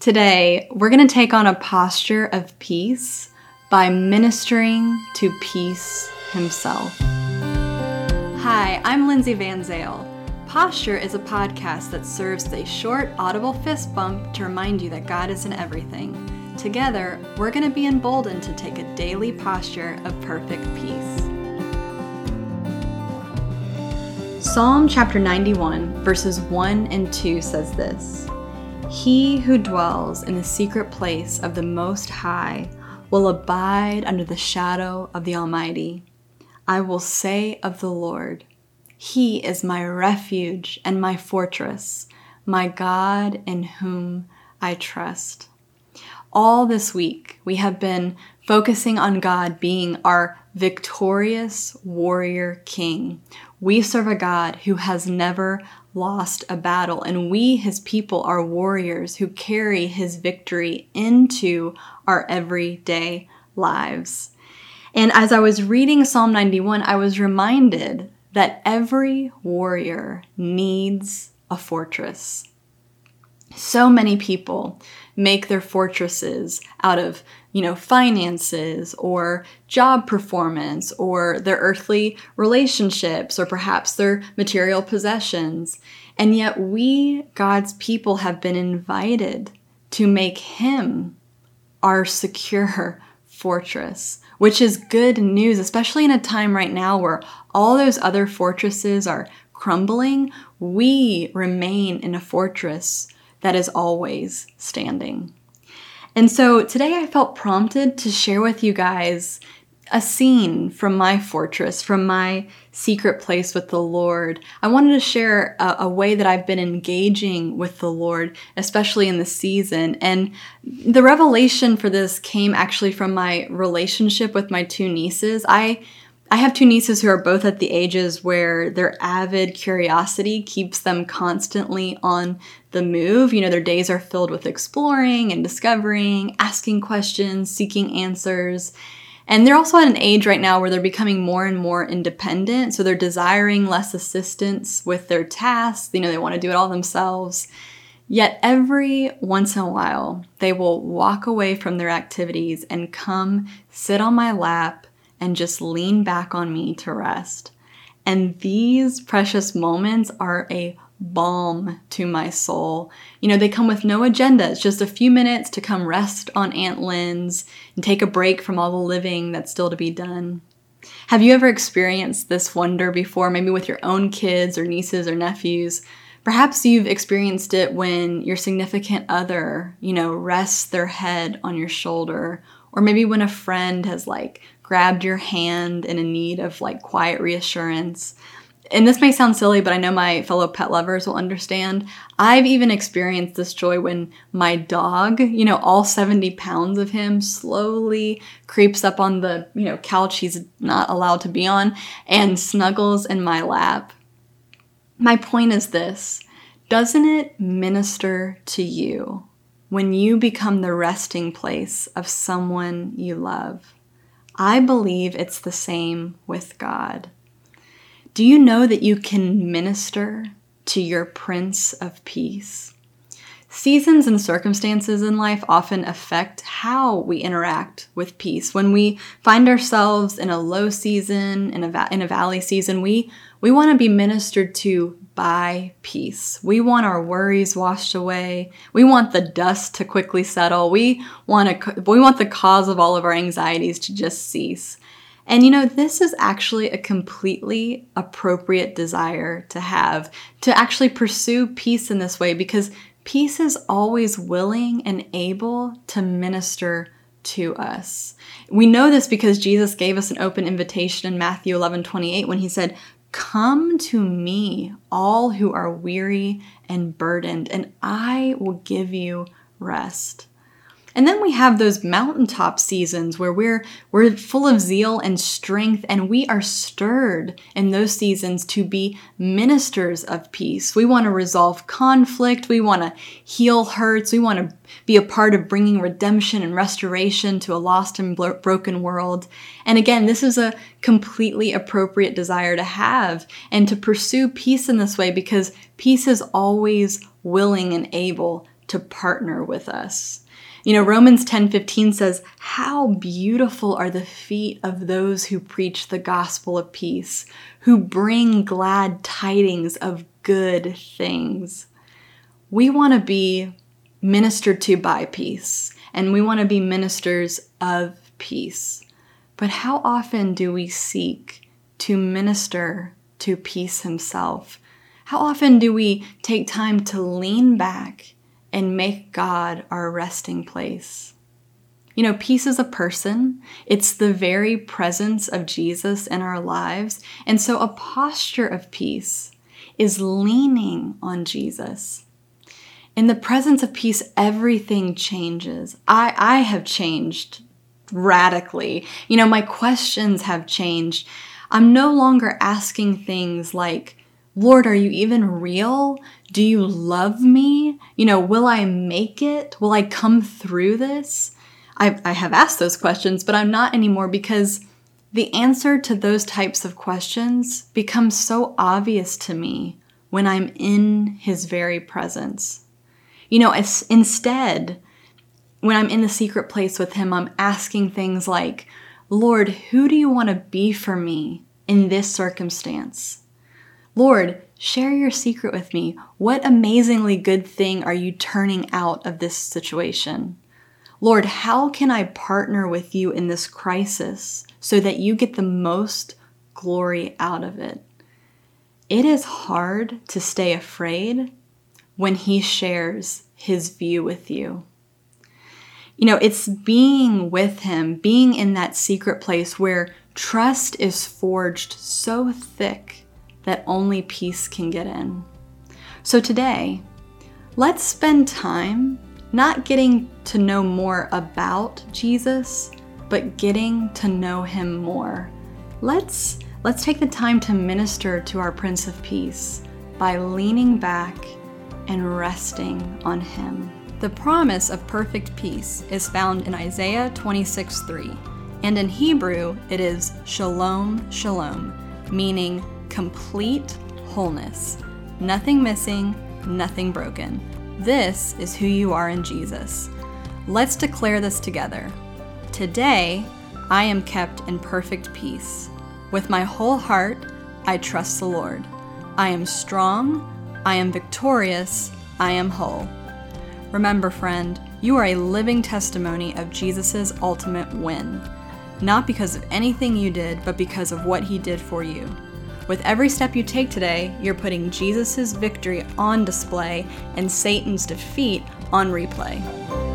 Today, we're going to take on a posture of peace by ministering to peace himself. Hi, I'm Lindsay Van Zale. Posture is a podcast that serves as a short, audible fist bump to remind you that God is in everything. Together, we're going to be emboldened to take a daily posture of perfect peace. Psalm chapter 91, verses 1 and 2 says this. He who dwells in the secret place of the Most High will abide under the shadow of the Almighty. I will say of the Lord, He is my refuge and my fortress, my God in whom I trust. All this week, we have been focusing on God being our victorious warrior king. We serve a God who has never lost a battle, and we, his people, are warriors who carry his victory into our everyday lives. And as I was reading Psalm 91, I was reminded that every warrior needs a fortress. So many people make their fortresses out of, you know, finances or job performance or their earthly relationships or perhaps their material possessions. And yet we, God's people, have been invited to make Him our secure fortress, which is good news, especially in a time right now where all those other fortresses are crumbling. We remain in a fortress that is always standing. And so today I felt prompted to share with you guys a scene from my fortress, from my secret place with the Lord. I wanted to share a, a, way that I've been engaging with the Lord, especially in the season. And the revelation for this came actually from my relationship with my two nieces. I I have two nieces who are both at the ages where their avid curiosity keeps them constantly on the move. You know, their days are filled with exploring and discovering, asking questions, seeking answers. And they're also at an age right now where they're becoming more and more independent. So they're desiring less assistance with their tasks. You know, they want to do it all themselves. Yet every once in a while, they will walk away from their activities and come sit on my lap and just lean back on me to rest. And these precious moments are a balm to my soul. You know, they come with no agenda. It's just a few minutes to come rest on Aunt Lynn's and take a break from all the living that's still to be done. Have you ever experienced this wonder before, maybe with your own kids or nieces or nephews? Perhaps you've experienced it when your significant other, you know, rests their head on your shoulder, or maybe when a friend has like grabbed your hand in a need of like quiet reassurance. And this may sound silly, but I know my fellow pet lovers will understand. I've even experienced this joy when my dog, you know, all 70 pounds of him slowly creeps up on the, you know, couch he's not allowed to be on and snuggles in my lap. My point is this doesn't it minister to you when you become the resting place of someone you love? I believe it's the same with God. Do you know that you can minister to your Prince of Peace? Seasons and circumstances in life often affect how we interact with peace. When we find ourselves in a low season, in a, va- in a valley season, we, we want to be ministered to by peace. We want our worries washed away. We want the dust to quickly settle. We want to, we want the cause of all of our anxieties to just cease. And you know, this is actually a completely appropriate desire to have, to actually pursue peace in this way, because peace is always willing and able to minister to us. We know this because Jesus gave us an open invitation in Matthew 11 28 when he said, Come to me, all who are weary and burdened, and I will give you rest. And then we have those mountaintop seasons where we're we're full of zeal and strength and we are stirred in those seasons to be ministers of peace. We want to resolve conflict, we want to heal hurts, we want to be a part of bringing redemption and restoration to a lost and broken world. And again, this is a completely appropriate desire to have and to pursue peace in this way because peace is always willing and able to partner with us. You know, Romans 10:15 says, "How beautiful are the feet of those who preach the gospel of peace, who bring glad tidings of good things." We want to be ministered to by peace, and we want to be ministers of peace. But how often do we seek to minister to peace himself? How often do we take time to lean back and make God our resting place? You know, peace is a person. It's the very presence of Jesus in our lives. And so a posture of peace is leaning on Jesus. In the presence of peace, everything changes. I, I have changed radically. You know, my questions have changed. I'm no longer asking things like, Lord, are you even real? Do you love me? You know, will I make it? Will I come through this? I, I have asked those questions, but I'm not anymore because the answer to those types of questions becomes so obvious to me when I'm in His very presence. You know, as, instead, when I'm in the secret place with Him, I'm asking things like, Lord, who do you want to be for me in this circumstance? Lord, share your secret with me. What amazingly good thing are you turning out of this situation? Lord, how can I partner with you in this crisis so that you get the most glory out of it? It is hard to stay afraid when He shares His view with you. You know, it's being with Him, being in that secret place where trust is forged so thick that only peace can get in. So today, let's spend time not getting to know more about Jesus, but getting to know him more. Let's let's take the time to minister to our Prince of Peace by leaning back and resting on him. The promise of perfect peace is found in Isaiah 26 3, and in Hebrew it is shalom, shalom, meaning complete wholeness, nothing missing, nothing broken. This is who you are in Jesus. Let's declare this together. Today, I am kept in perfect peace. With my whole heart, I trust the Lord. I am strong, I am victorious, I am whole. Remember, friend, you are a living testimony of Jesus' ultimate win, not because of anything you did, but because of what he did for you. With every step you take today, you're putting Jesus' victory on display and Satan's defeat on replay.